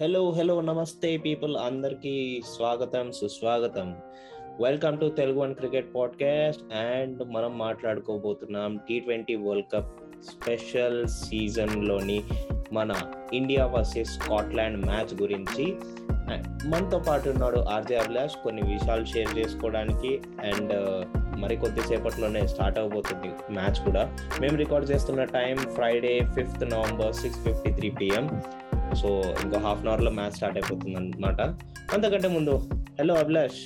Hello hello నమస్తే people అందరికీ స్వాగతం సుస్వాగతం. Welcome to Telugu one cricket podcast and మనం మాట్లాడుకోబోతున్నాం T twenty world cup special సీజన్లోని మన ఇండియా వర్సెస్ స్కాట్లాండ్ మ్యాచ్ గురించి. మనతో పాటు ఉన్నాడు ఆర్జే అభిలాష్. కొన్ని విషయాలు షేర్ చేసుకోవడానికి అండ్ uh, మరి కొద్దిసేపట్లోనే స్టార్ట్ అవబోతుంది మ్యాచ్ కూడా. మేము రికార్డ్ చేస్తున్న time Friday fifth November six fifty three PM so ఇంకో హాఫ్ అన్ అవర్లో మ్యాచ్ స్టార్ట్ అయిపోతుంది అనమాట అంతకంటే ముందు హలో అభిలాష్.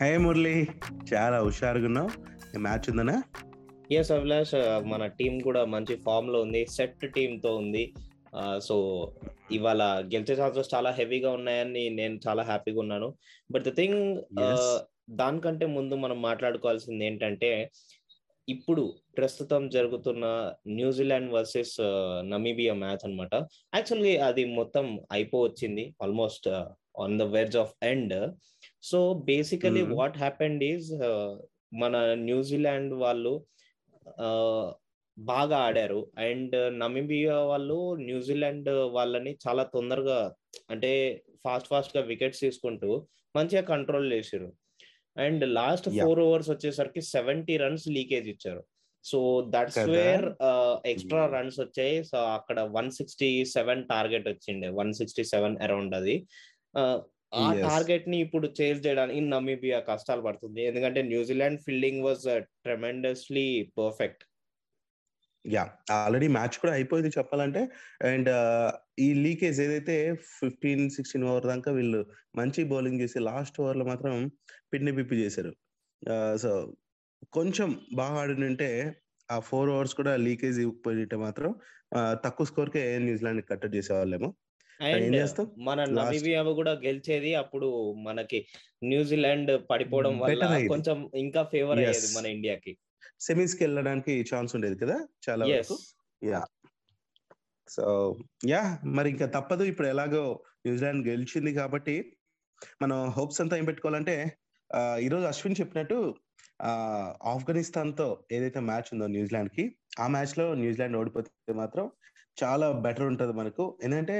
హే మురళి చాలా హుషారుగా ఉన్నావు మ్యాచ్ ఉందనా? ఎస్ అభిలాష్ మన టీం కూడా మంచి ఫామ్లో ఉంది సెట్ టీమ్తో ఉంది. సో ఇవాళ గెలిచే ఛాన్సెస్ చాలా హెవీగా ఉన్నాయని నేను చాలా హ్యాపీగా ఉన్నాను. బట్ ద థింగ్ దానికంటే ముందు మనం మాట్లాడుకోవాల్సింది ఏంటంటే ఇప్పుడు ప్రస్తుతం జరుగుతున్న New Zealand versus Namibia match అనమాట యాక్చువల్లీ అది మొత్తం అయిపోవచ్చింది. Almost on the verge of end so basically what happened is మన న్యూజిలాండ్ వాళ్ళు బాగా ఆడారు. అండ్ నమీబియా వాళ్ళు న్యూజిలాండ్ వాళ్ళని చాలా తొందరగా అంటే ఫాస్ట్ ఫాస్ట్గా వికెట్స్ తీసుకుంటూ మంచిగా కంట్రోల్ చేసారు అండ్ లాస్ట్ ఫోర్ ఓవర్స్ వచ్చేసరికి సెవెంటీ రన్స్ లీకేజ్ ఇచ్చారు. So that's where extra runs వచ్చాయి. సో అక్కడ వన్ సిక్స్టీ సెవెన్ టార్గెట్ వచ్చిండే. వన్ సిక్స్టీ సెవెన్ అరౌండ్ అది ఆ టార్గెట్ని ఇప్పుడు చేజ్ చేయడానికి నమీబియా కష్టాలు పడుతుంది. ఎందుకంటే New Zealand fielding was tremendously perfect yeah already match కూడా అయిపోయింది చెప్పాలంటే. అండ్ ఈ లీకేజ్ ఏదైతే ఫిఫ్టీన్ సిక్స్టీన్ ఓవర్ దాకా వీళ్ళు మంచి బౌలింగ్ చేసి లాస్ట్ ఓవర్లో మాత్రం పిండి పిప్పి చేశారు. సో కొంచెం బాగా ఆడినంటే ఆ ఫోర్ ఓవర్స్ కూడా లీకేజ్ ఇవ్వకపోయితే మాత్రం తక్కువ స్కోర్ కే న్యూజిలాండ్ కట్టడి చేసేవాళ్ళేమో. మన నమీబియా కూడా గెలిచేది అప్పుడు మనకి న్యూజిలాండ్ పడిపోవడం వల్ల కొంచెం ఇంకా ఫేవర్ అయ్యేది మన ఇండియాకి. సెమీస్కి వెళ్ళడానికి ఛాన్స్ ఉండేది కదా చాలా వరకు? యా సో యా మరి ఇంకా తప్పదు. ఇప్పుడు ఎలాగో న్యూజిలాండ్ గెలిచింది కాబట్టి మనం హోప్స్ అంతా ఏం పెట్టుకోవాలంటే ఈరోజు అశ్విన్ చెప్పినట్టు ఆఫ్ఘనిస్తాన్తో ఏదైతే మ్యాచ్ ఉందో న్యూజిలాండ్కి ఆ మ్యాచ్లో న్యూజిలాండ్ ఓడిపోతే మాత్రం చాలా బెటర్ ఉంటది మనకు. ఎందుకంటే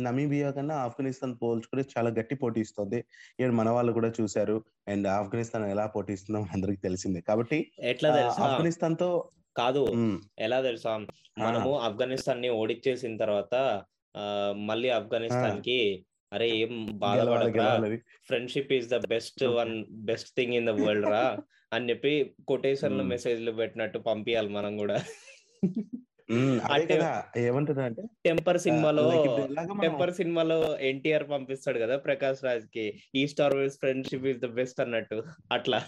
నమీబియా కన్నా ఆఫ్ఘనిస్తాన్ పోల్చుకుని చాలా గట్టి పోటీ ఇస్తుంది. ఇక్కడ మన వాళ్ళు కూడా చూశారు. అండ్ ఆఫ్ఘనిస్తాన్ ఎలా పోటీ ఇస్తుందో అందరికి తెలిసిందే. కాబట్టి ఎట్లా ఆఫ్ఘనిస్తాన్తో కాదు. ఎలా తెలుసా? మనము ఆఫ్ఘనిస్తాన్ని ఓడిచ్చేసిన తర్వాత మళ్ళీ ఆఫ్ఘనిస్తాన్కి అరే ఏం బాధపడకరా? Friendship is the best one best thing in the world రా అని చెప్పి కొటేషన్లు మెసేజ్లు పెట్టినట్టు పంపించాలి మనం కూడా. అంటే టెంపర్ సినిమాలో టెంపర్ సినిమాలో ఎన్టీఆర్ పంపిస్తాడు కదా ప్రకాష్ రాజ్కి ఈ star friendship is the best అన్నట్టు అట్లా.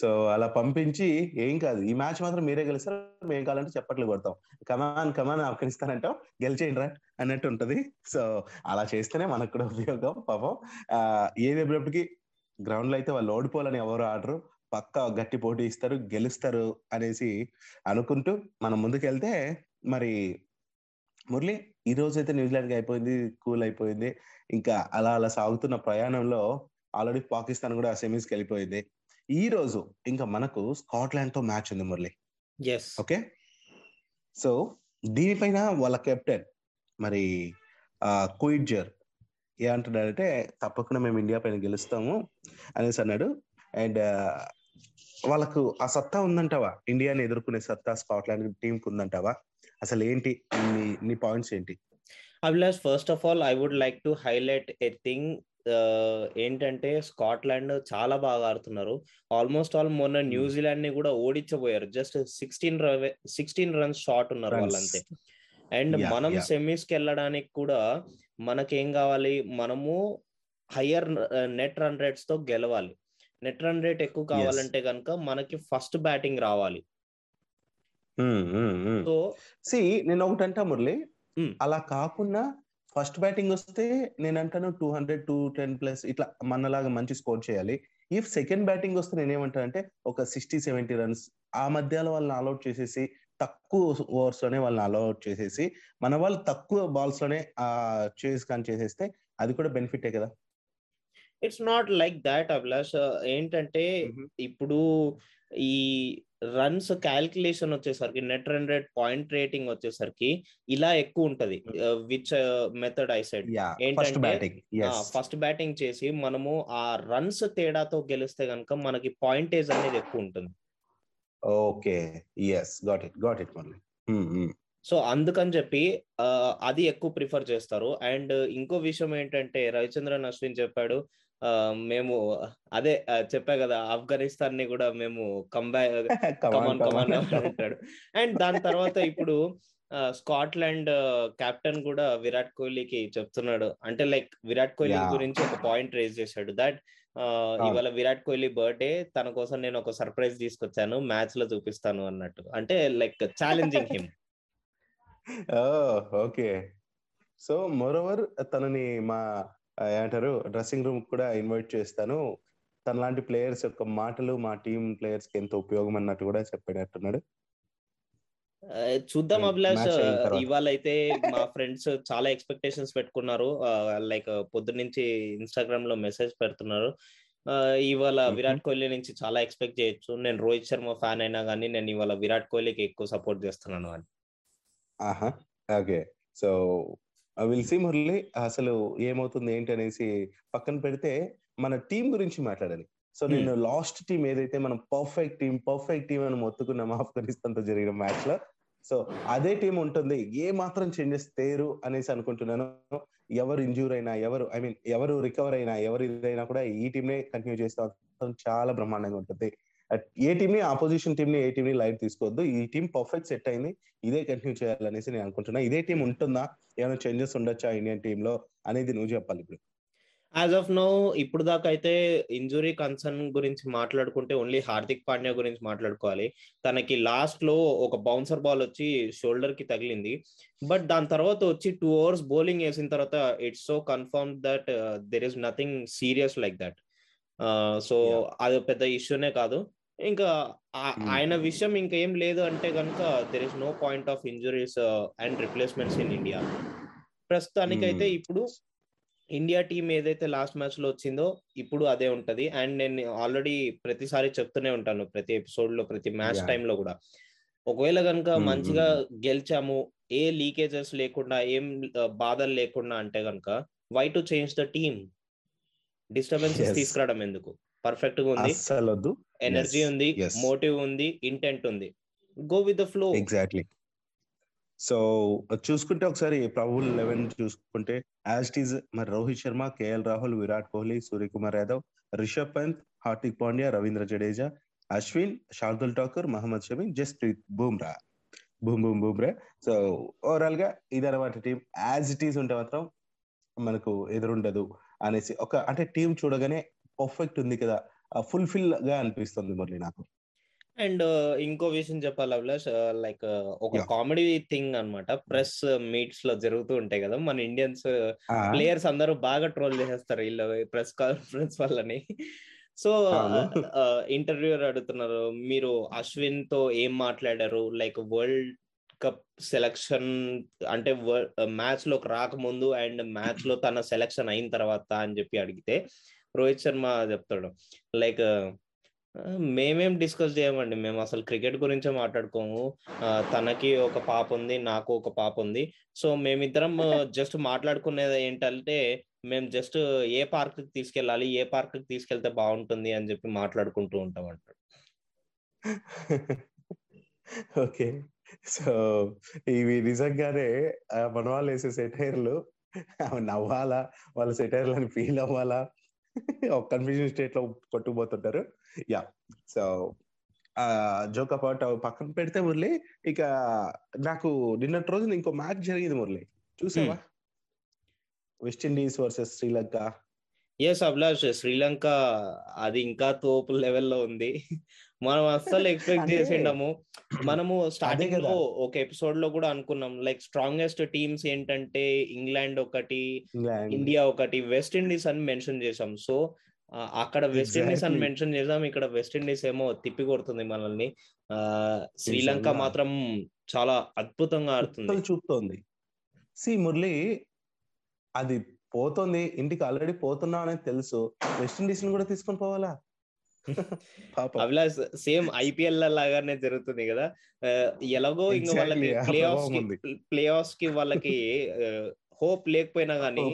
సో అలా పంపించి ఏం కాదు ఈ మ్యాచ్ మాత్రం మీరే గెలుస్తారు మేము కావాలంటే చెప్పట్లు కొడతాం. కమాన్ కమాన్ ఆఫ్ఘనిస్తాన్ అంటాం గెలిచేయండి రా అన్నట్టు ఉంటది. సో అలా చేస్తేనే మనకు కూడా ఉపయోగం పాపం. ఏది ఎప్పటికీ గ్రౌండ్లో అయితే వాళ్ళు ఓడిపోవాలని ఎవరు ఆడరు. పక్క గట్టి పోటీ ఇస్తారు గెలుస్తారు అనేసి అనుకుంటూ మనం ముందుకెళ్తే మరి మురళి ఈ రోజు అయితే న్యూజిలాండ్ అయిపోయింది కూల్ అయిపోయింది. ఇంకా అలా అలా సాగుతున్న ప్రయాణంలో ఆల్రెడీ పాకిస్తాన్ కూడా సెమీస్కి వెళ్ళిపోయింది. ఈ రోజు ఇంకా మనకు స్కాట్లాండ్తో మ్యాచ్ ఉంది మురళి. ఓకే? సో దీనిపైన వాళ్ళ కెప్టెన్ మరి కుయిడ్జర్ ఏమంటున్నాడంటే తప్పకుండా మేము ఇండియా పైన గెలుస్తాము అనేసి అన్నాడు. అండ్ వాళ్ళకు ఆ సత్తా ఉందంటావా? ఇండియాని ఎదుర్కొనే సత్తా స్కాట్లాండ్ టీమ్కు ఉందంటావా? అసలు ఏంటి? నీ నీ పాయింట్స్ ఏంటి? Abhilash first of all I would like to highlight a thing ఏంటంటే స్కాట్లాండ్ చాలా బాగా ఆడుతున్నారు. ఆల్మోస్ట్ ఆల్ మొన్న న్యూజిలాండ్ని కూడా ఓడించబోయారు just sixteen sixteen runs short ఉన్నారు వాళ్ళంతే. అండ్ మనం సెమీస్కి వెళ్ళడానికి కూడా మనకేం కావాలి? మనము హయ్యర్ నెట్ రన్ రేట్స్తో గెలవాలి. నెట్ రన్ రేట్ ఎక్కువ కావాలంటే కనుక మనకి ఫస్ట్ బ్యాటింగ్ రావాలి. సో సి నేను ఒకటి అంటా మురళి అలా కాకుండా ఫస్ట్ బ్యాటింగ్ వస్తే నేను అంటాను two hundred two ten plus ఇట్లా మనలాగా మంచి స్కోర్ చేయాలి. ఇఫ్ సెకండ్ బ్యాటింగ్ వస్తే నేనేమంటా అంటే ఒక సిక్స్టీ సెవెంటీ రన్స్ ఆ మధ్యలో వాళ్ళని అలౌట్ చేసేసి తక్కువ ఓవర్స్లోనే వాళ్ళని అలౌట్ చేసేసి మన వాళ్ళు తక్కువ బాల్స్లోనే ఆ చేస్ కానీ చేసేస్తే అది కూడా బెనిఫిటే కదా? It's not like that Abhilash ఏంటంటే ఇప్పుడు ఈ రన్స్ క్యాల్కులేషన్ వచ్చేసరికి net run rate point rating వచ్చేసరికి ఇలా ఎక్కువ ఉంటది విచ్ మెథడ్ ఐ సెడ్ ఏంటంటే, బ్యాటింగ్ ఫస్ట్ బ్యాటింగ్ చేసి మనము ఆ రన్స్ తేడాతో గెలిస్తే గనుక మనకి పాయింటేజ్ అనేది ఎక్కువ ఉంటుంది. Okay yes got it got it మళ్ళీ సో అందుకని చెప్పి ఆ, అది ఎక్కువ ప్రిఫర్ చేస్తారు. అండ్ ఇంకో విషయం ఏంటంటే రవిచంద్రన్ అశ్విన్ చెప్పాడు మేము అదే చెప్పా కదా ఆఫ్ఘనిస్తాన్ని కూడా మేము comeback come on come on అంటాడు. అండ్ దాని తర్వాత ఇప్పుడు స్కాట్లాండ్ కెప్టెన్ కూడా విరాట్ కోహ్లీకి చెప్తున్నాడు. అంటే లైక్ విరాట్ కోహ్లీ. గురించి ఒక పాయింట్ రేజ్ చేశాడు. దట్ ఇవాళ విరాట్ కోహ్లీ బర్త్డే తన కోసం నేను ఒక సర్ప్రైజ్ తీసుకొచ్చాను మ్యాచ్లో చూపిస్తాను అన్నట్టు. అంటే like challenging him okay so moreover తనని మా ఏమంటారు? డ్రెస్సింగ్ రూమ్ కూడా ఇన్వైట్ చేస్తాను. తన లాంటి ప్లేయర్స్ యొక్క మాటలు మా టీం ప్లేయర్స్కి ఎంతో ఉపయోగం అన్నట్టు కూడా చెప్పేటట్టున్నాడు. చూద్దాం అభిలాష్. ఇవాళ అయితే మా ఫ్రెండ్స్ చాలా ఎక్స్పెక్టేషన్స్ పెట్టుకున్నారు. లైక్ పొద్దు నుంచి ఇన్స్టాగ్రామ్లో మెసేజ్ పెడుతున్నారు. ఇవాళ. విరాట్ కోహ్లీ నుంచి చాలా ఎక్స్పెక్ట్ చేయొచ్చు. నేను రోహిత్ శర్మ ఫ్యాన్ అయినా కానీ నేను ఇవాళ విరాట్ కోహ్లీకి ఎక్కువ సపోర్ట్ చేస్తున్నాను అని. ఆహా. Okay. So will see Murali అసలు ఏమవుతుంది ఏంటి? అనేసి పక్కన పెడితే మన టీం గురించి మాట్లాడాలి. సో. నేను లాస్ట్ టీం ఏదైతే మనం పర్ఫెక్ట్ టీం పర్ఫెక్ట్ టీం అని మొత్తుకున్నాం ఆఫ్ఘనిస్తాన్తో జరిగిన మ్యాచ్లో సో అదే టీం ఉంటుంది. ఏ మాత్రం చేంజెస్ తేరు అనేసి అనుకుంటున్నాను. ఎవరు ఇంజూర్ అయినా ఎవరు ఐ మీన్ ఎవరు రికవర్ అయినా ఎవరు ఇదైనా కూడా ఈ టీం నే కంటిన్యూ చేస్తే చాలా బ్రహ్మాండంగా ఉంటుంది. ఏ టీం ని ఆపోజిషన్ టీం ని ఏ టీం ని లైట్ తీసుకోవద్దు. ఈ టీం పర్ఫెక్ట్ సెట్ అయింది. ఇదే కంటిన్యూ చేయాలనేసి నేను అనుకుంటున్నా. ఇదే టీం ఉంటుందా? ఏమైనా చేంజెస్ ఉండొచ్చా ఇండియన్ టీమ్లో అనేది నువ్వు చెప్పాలి ఇప్పుడు. యాజ్ ఆఫ్ నో ఇప్పుడు దాకా అయితే ఇంజురీ కన్సర్న్ గురించి మాట్లాడుకుంటే ఓన్లీ హార్దిక్ పాండ్యా గురించి మాట్లాడుకోవాలి. తనకి లాస్ట్లో ఒక బౌన్సర్ బాల్ వచ్చి షోల్డర్కి తగిలింది. బట్ దాని తర్వాత వచ్చి టూ అవర్స్ బౌలింగ్ వేసిన తర్వాత it's so confirm that there is nothing serious like that so. అది పెద్ద ఇష్యూనే కాదు. ఇంకా Hmm. ఆయన విషయం ఇంకా ఏం లేదు అంటే కనుక there is no point of injuries and replacements in India ప్రస్తుతానికైతే Hmm. ఇప్పుడు ఇండియా టీం ఏదైతే లాస్ట్ మ్యాచ్లో వచ్చిందో ఇప్పుడు అదే ఉంటది అండ్ నేను ఆల్రెడీ ప్రతిసారి చెప్తూనే ఉంటాను ప్రతి ఎపిసోడ్లో ప్రతి మ్యాచ్ Yeah. టైం లో కూడా ఒకవేళ కనుక Hmm, మంచిగా. గెలిచాము ఏ లీకేజెస్ లేకుండా ఏం ఆ, బాధలు లేకుండా అంటే కనుక why to change the team disturbances. తీసుకురావడం ఎందుకు పర్ఫెక్ట్గా ఉంది ఎనర్జీ ఉంది. మోటివ్ ఉంది ఇంటెంట్ ఉంది. Go with the flow. Exactly so చూసుకుంటే ఒకసారి ప్రభుల్ లెవెన్ చూసుకుంటే యాజ్ ఈజ్ మరి Rohit Sharma KL Rahul Virat Kohli Suryakumar Yadav Rishabh Pant Hardik Pandya Ravindra Jadeja Ashwin Shardul Thakur Mohammed Shami Jasprit Bumrah. Boom boom Bumrah. So ఓవరాల్గా ఇదన్నమాట team as it is ఉంటే మాత్రం మనకు ఎదురుండదు అనేసి ఒక అంటే team చూడగానే పర్ఫెక్ట్ ఉంది కదా. ఫుల్ఫిల్గా అనిపిస్తుంది మురళి నాకు. అండ్ ఇంకో విషయం చెప్పాలి అభిలాష్? లైక్ ఒక. కామెడీ థింగ్ అన్నమాట. ప్రెస్ మీట్స్లో జరుగుతూ ఉంటాయి కదా. మన ఇండియన్స్ ప్లేయర్స్ అందరూ బాగా ట్రోల్ చేసేస్తారు వీళ్ళు ప్రెస్ కాన్ఫరెన్స్ వాళ్ళని సో. ఇంటర్వ్యూర్ అడుగుతున్నారు మీరు అశ్విన్తో ఏం మాట్లాడారు? లైక్ వరల్డ్ కప్ సెలక్షన్ అంటే మ్యాచ్లోకి రాకముందు అండ్ మ్యాచ్లో తన సెలక్షన్ అయిన తర్వాత అని చెప్పి అడిగితే రోహిత్ శర్మ చెప్తాడు. లైక్ మేమేం డిస్కస్ చేయమండి. మేము అసలు క్రికెట్ గురించే మాట్లాడుకోము. తనకి ఒక పాప ఉంది నాకు ఒక పాప ఉంది. సో మేమిద్దరం జస్ట్ మాట్లాడుకునేది ఏంటంటే మేము జస్ట్ ఏ పార్క్కి తీసుకెళ్ళాలి ఏ పార్క్కి తీసుకెళ్తే బాగుంటుంది అని చెప్పి మాట్లాడుకుంటూ ఉంటాం అంటాడు ఓకే. సో ఇవి నిజంగానే మన వాళ్ళు వేసే సెటైర్లు నవ్వాలా వాళ్ళ సెటైర్లు అని ఫీల్ అవ్వాలా కన్ఫ్యూజన్ స్టేట్లో కొట్టుకుపోతుంటారు. యా సో జోక్ అపార్ట్ పక్కన పెడితే మురళి ఇక నాకు నిన్నటి రోజున ఇంకో మ్యాచ్ జరిగింది మురళి. చూసావా? West Indies versus Sri Lanka yes Abhilash Sri Lanka అది ఇంకా తోపు లెవెల్లో ఉంది. మనం అస్సలు ఎక్స్పెక్ట్ చేసిండము. మనము స్టార్టింగ్ కదా. లో ఒక ఎపిసోడ్లో కూడా అనుకున్నాం. లైక్ స్ట్రాంగెస్ట్ టీమ్స్ ఏంటంటే ఇంగ్లాండ్ ఒకటి ఇండియా ఒకటి వెస్ట్ ఇండీస్ అని మెన్షన్ చేసాం సో అక్కడ వెస్ట్ ఇండీస్ అని. మెన్షన్ చేసాం ఇక్కడ వెస్ట్ ఇండీస్ ఏమో తిప్పి కొడుతుంది మనల్ని. ఆ శ్రీలంక. మాత్రం చాలా అద్భుతంగా ఆడుతుంది. చూపుతోంది. సి మురళి అది పోతుంది. ఇంటికి ఆల్రెడీ పోతున్నా అనేది తెలుసు. వెస్ట్ ఇండీస్ని కూడా తీసుకొని పోవాలా? అభిలాష్ సేమ్ ఐపీఎల్ లాగానే జరుగుతుంది కదా. ఎలాగో ఇంకా వాళ్ళకి ప్లే ఆఫ్స్ ప్రభావం కి. ప్లే ఆఫ్స్కి వాళ్ళకి హోప్ లేకపోయినా గానీ.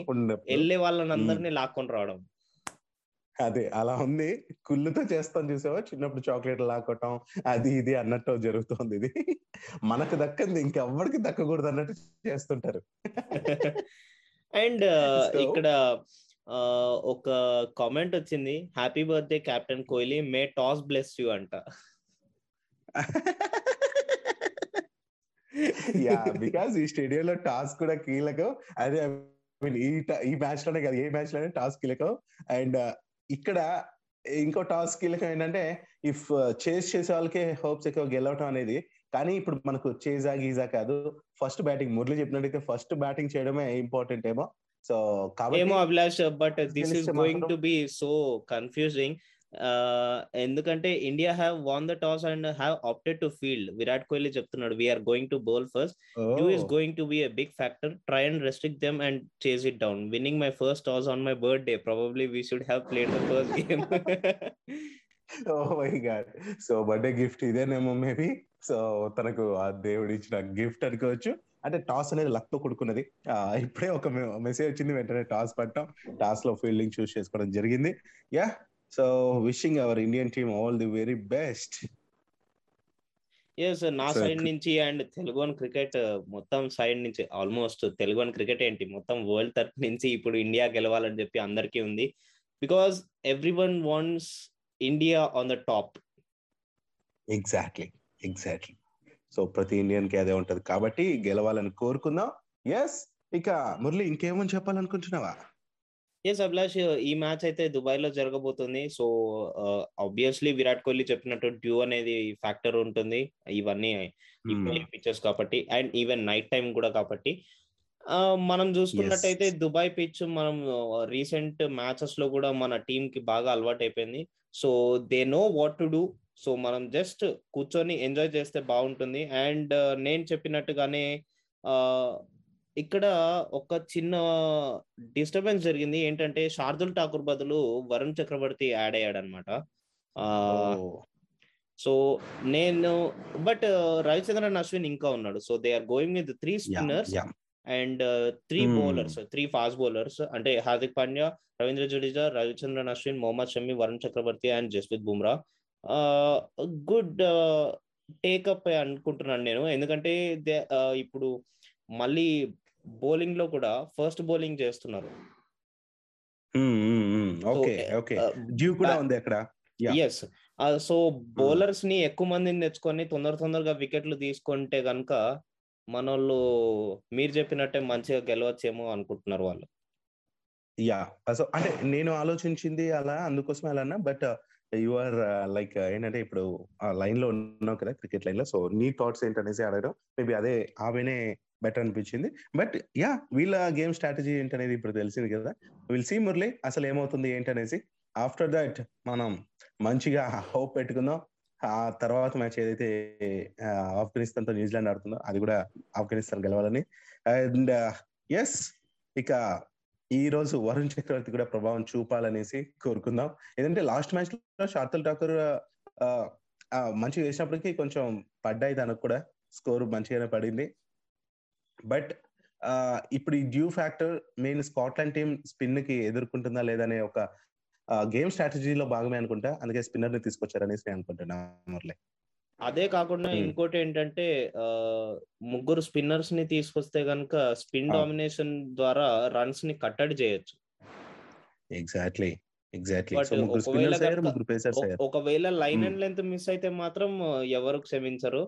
వెళ్ళే వాళ్ళని అందరినీ లాక్కొని రావడం. అదే అలా ఉంది. కుళ్ళుతో చేస్తాం చూసావా? చిన్నప్పుడు చాక్లెట్ లాక్కోవటం అది ఇది అన్నట్టు జరుగుతోంది ఇది. మనకు దక్కంది ఇంకెవ్వడికి దక్కకూడదు అన్నట్టు చేస్తుంటారు. అండ్ ఇక్కడ ఒక కామెంట్ వచ్చింది. Happy birthday captain Kohli. May toss bless you అంట. యా బికాస్ ఈ స్టేడియంలో టాస్ కూడా కీలకం. అదే మీన్ ఈ ఈ మ్యాచ్లోనే కాదు ఏ మ్యాచ్లోనే టాస్ కీలకం. అండ్ ఇక్కడ ఇంకో టాస్ కీలకం ఏంటంటే ఇఫ్ చేజ్ చేసే వాళ్ళకే హోప్స్ ఎక్కువ గెలవటం అనేది. కానీ ఇప్పుడు మనకు చేజా గీజా కాదు. ఫస్ట్ బ్యాటింగ్ మురళి చెప్పినట్టయితే ఫస్ట్ బ్యాటింగ్ చేయడమే ఇంపార్టెంట్ ఏమో. సో ఏమో Abhilash but this is going to be so confusing ఎందుకంటే India have won the toss and have opted to field Virat Kohli చెప్తున్నాడు we're going to bowl first you is going to be a big factor. Try and restrict them and chase it down. Winning my first toss on my birthday. Probably we should have played the first game. Oh my God so birthday gift ఇదేనేమో maybe so తనకు ఆ దేవుడు ఇచ్చిన gift అనుకోవచ్చు అంటే toss అనేది లక్తో కూడుకున్నది. ఇప్పుడే ఒక మెసేజ్ వచ్చింది వెంటనే టాస్ పట్టడం టాస్లో ఫీల్డింగ్ చూస్ చేసుకోవడం జరిగింది. Yeah so wishing our Indian team all the very best yes నా సైడ్ నుంచి అండ్ తెలుగు వన్ క్రికెట్ మొత్తం సైడ్ నుంచి ఆల్మోస్ట్ తెలుగు వన్ క్రికెట్ ఏంటి? మొత్తం వరల్డ్ తరఫు నుంచి ఇప్పుడు ఇండియా గెలవాలని చెప్పి అందరికీ ఉంది. Because everyone wants India on the top exactly exactly so ప్రతి ఇండియన్కి అదే ఉంటది. కాబట్టి గెలవాలని కోరుకుందాం. ఎస్ ఇక మురళి ఇంకేమని చెప్పాలనుకుంటున్నావా? ఎస్ అభిలాష్ ఈ మ్యాచ్ అయితే దుబాయ్లో జరగబోతుంది. సో ఆబ్వియస్లీ విరాట్ కోహ్లీ చెప్పినట్టు డ్యూ అనేది ఫ్యాక్టర్ ఉంటుంది. ఇవన్నీ ఈక్వల్ పిక్చర్స్ కాబట్టి అండ్ ఈవెన్ నైట్ టైం కూడా కాబట్టి. మనం చూసుకున్నట్టయితే దుబాయ్ పిచ్ మనం రీసెంట్ మ్యాచెస్లో కూడా మన టీమ్కి బాగా అలవాటు అయిపోయింది so they know what to do so మనం జస్ట్ కూర్చొని ఎంజాయ్ చేస్తే బాగుంటుంది. అండ్ నేను చెప్పినట్టుగానే ఆ ఇక్కడ ఒక చిన్న డిస్టర్బెన్స్ జరిగింది. ఏంటంటే శార్దుల్ ఠాకూర్ బదులు వరుణ్ చక్రవర్తి యాడ్ అయ్యాడు అనమాట సో నేను బట్ రవిచంద్రన్ అశ్విన్ ఇంకా ఉన్నాడు. So they are going with three spinners and three. Bowlers three fast bowlers అంటే Hardik Pandya Ravindra Jadeja Ravichandran Ashwin Mohammed Shami Varun Chakravarthy and Jasprit Bumrah good take up అనుకుంటున్నాను నేను. ఎందుకంటే ఇప్పుడు మళ్ళీ బౌలింగ్లో కూడా ఫస్ట్ బౌలింగ్ చేస్తున్నారు. Okay okay. Due కూడా ఉంది అక్కడ. ఎస్ సో బౌలర్స్ని ఎక్కువ మందిని తెచ్చుకొని తొందర తొందరగా వికెట్లు తీసుకుంటే గనుక మనోళ్ళు మీరు చెప్పినట్టే మంచిగా గెలవచ్చేమో అనుకుంటున్నారు వాళ్ళు. యా సో అంటే నేను ఆలోచించింది అలా అందుకోసమే అలా బట్ యు ఆర్ లైక్ ఏంటంటే ఇప్పుడు ఆ లైన్లో ఉన్నావు కదా క్రికెట్ లైన్లో సో నీ థాట్స్ ఏంటనేసి అడగడం మేబీ అదే ఆమెనే బెటర్ అనిపించింది. బట్ యా వీళ్ళ గేమ్ స్ట్రాటజీ ఏంటనేది ఇప్పుడు తెలిసింది కదా. విల్ సీ మురళి అసలు ఏమవుతుంది ఏంటనేసి. ఆఫ్టర్ దట్ మనం మంచిగా హోప్ పెట్టుకుందాం. ఆ తర్వాత మ్యాచ్ ఏదైతే ఆఫ్ఘనిస్తాన్తో న్యూజిలాండ్ ఆడుతుందో అది కూడా ఆఫ్ఘనిస్తాన్ గెలవాలని. అండ్ ఎస్ uh, ఇక ఈ రోజు వరుణ్ చక్రవర్తి కూడా ప్రభావం చూపాలనేసి కోరుకుందాం. ఎందుకంటే లాస్ట్ మ్యాచ్లో శార్దుల్ ఠాకూర్ ఆ, మంచిగా వేసినప్పటికీ కొంచెం పడ్డాయి తనకు కూడా. స్కోర్ మంచిగానే పడింది. బట్ ఇప్పుడు ఈ dew factor main Scotland team స్పిన్కి ఎదుర్కొంటుందా లేదనే ఒక గేమ్ స్ట్రాటజీలో భాగమే అనుకుంటా. అందుకే స్పిన్నర్ని తీసుకొచ్చారనేసి నేను అనుకుంటున్నా మురళి. అదే కాకుండా. ఇంకోటి ఏంటంటే ముగ్గురు స్పిన్నర్స్ని తీసుకొస్తే గనుక స్పిన్. డామినేషన్ ద్వారా రన్స్ని కట్టడి చేయొచ్చు ఎగ్జాక్ట్లీ ఒకవేళ లైన్. అండ్ లెంత్ మిస్ అయితే మాత్రం ఎవరు క్షమించరు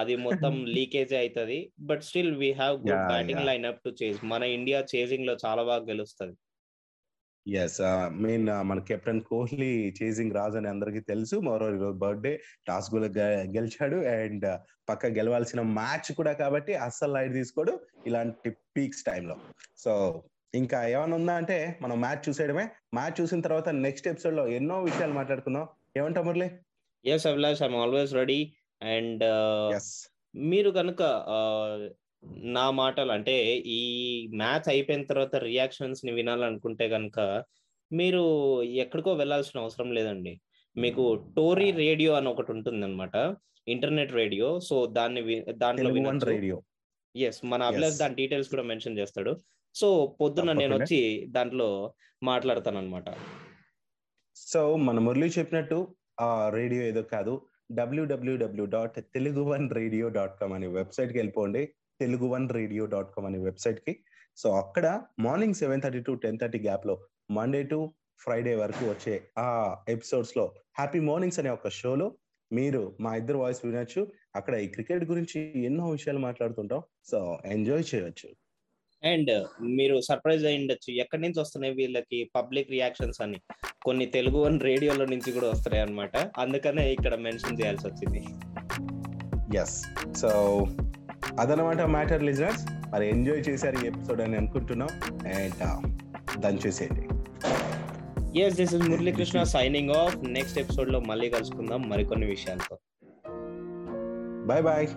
అది మొత్తం లీకేజ్ అవుతుంది but still we have good batting. Line up to chase మన ఇండియా చేజింగ్లో చాలా బాగా గెలుస్తుంది ఎస్ మెయిన్ మన కెప్టెన్ కోహ్లీ చేసింగ్ రాజ్ అని అందరికీ తెలుసు. మరో ఈరోజు బర్త్డే టాస్ గెలిచాడు. అండ్ పక్క గెలవాల్సిన మ్యాచ్ కూడా కాబట్టి అస్సలు లైట్ తీసుకోడు ఇలాంటి పీక్స్ టైంలో. సో ఇంకా ఏమైనా ఉందా అంటే మనం మ్యాచ్ చూసేయడమే. మ్యాచ్ చూసిన తర్వాత నెక్స్ట్ ఎపిసోడ్లో ఎన్నో విషయాలు మాట్లాడుకుందాం. ఏమంటా Murali? Yes Abhilash I'm always ready and మీరు కనుక నా మాటలు అంటే ఈ మ్యాచ్ అయిపోయిన తర్వాత రియాక్షన్స్ని వినాలనుకుంటే కనుక మీరు ఎక్కడికో వెళ్ళాల్సిన అవసరం లేదండి. మీకు టోరీ రేడియో అని ఒకటి ఉంటుంది అనమాట ఇంటర్నెట్ రేడియో. సో దాన్ని దాంట్లో రేడియో. ఎస్ మన అభిలాష్. దాని డీటెయిల్స్ కూడా మెన్షన్ చేస్తాడు. సో పొద్దున నేను. వచ్చి దాంట్లో మాట్లాడతాను అనమాట సో మన మురళి చెప్పినట్టు ఆ రేడియో ఏదో కాదు. WWW dot Telugu one radio dot com అనే వెబ్సైట్కి వెళ్ళిపోండి. Telugu one radio dot com అనే వెబ్సైట్కి సో అక్కడ morning seven thirty to ten thirty గ్యాప్లో మండే టు ఫ్రైడే వరకు వచ్చే ఆ ఎపిసోడ్స్లో హ్యాపీ మార్నింగ్స్ అనే ఒక షోలో మీరు మా ఇద్దరు వాయిస్ వినొచ్చు. అక్కడ ఈ క్రికెట్ గురించి ఎన్నో విషయాలు మాట్లాడుతుంటాం. సో ఎంజాయ్ చేయొచ్చు. అండ్ మీరు సర్ప్రైజ్ అయి ఉండొచ్చు. ఎక్కడి నుంచి వస్తున్నాయి వీళ్ళకి పబ్లిక్ రియాక్షన్స్ అని. కొన్ని తెలుగు వన్ రేడియోలో నుంచి కూడా వస్తున్నాయి అన్నమాట అందుకనే ఇక్కడ మెన్షన్ చేయాల్సి వచ్చింది. ఎస్ సో అదనమాట మ్యాటర్ లిజనర్స్ మరి ఎంజాయ్ చేశారు ఈ ఎపిసోడ్ అని అనుకుంటున్నాం. అండ్ దాన్ని చూసేయండి. Yes this is Muralikrishna signing off next ఎపిసోడ్లో మళ్ళీ కలుసుకుందాం మరికొన్ని విషయాలతో. Bye bye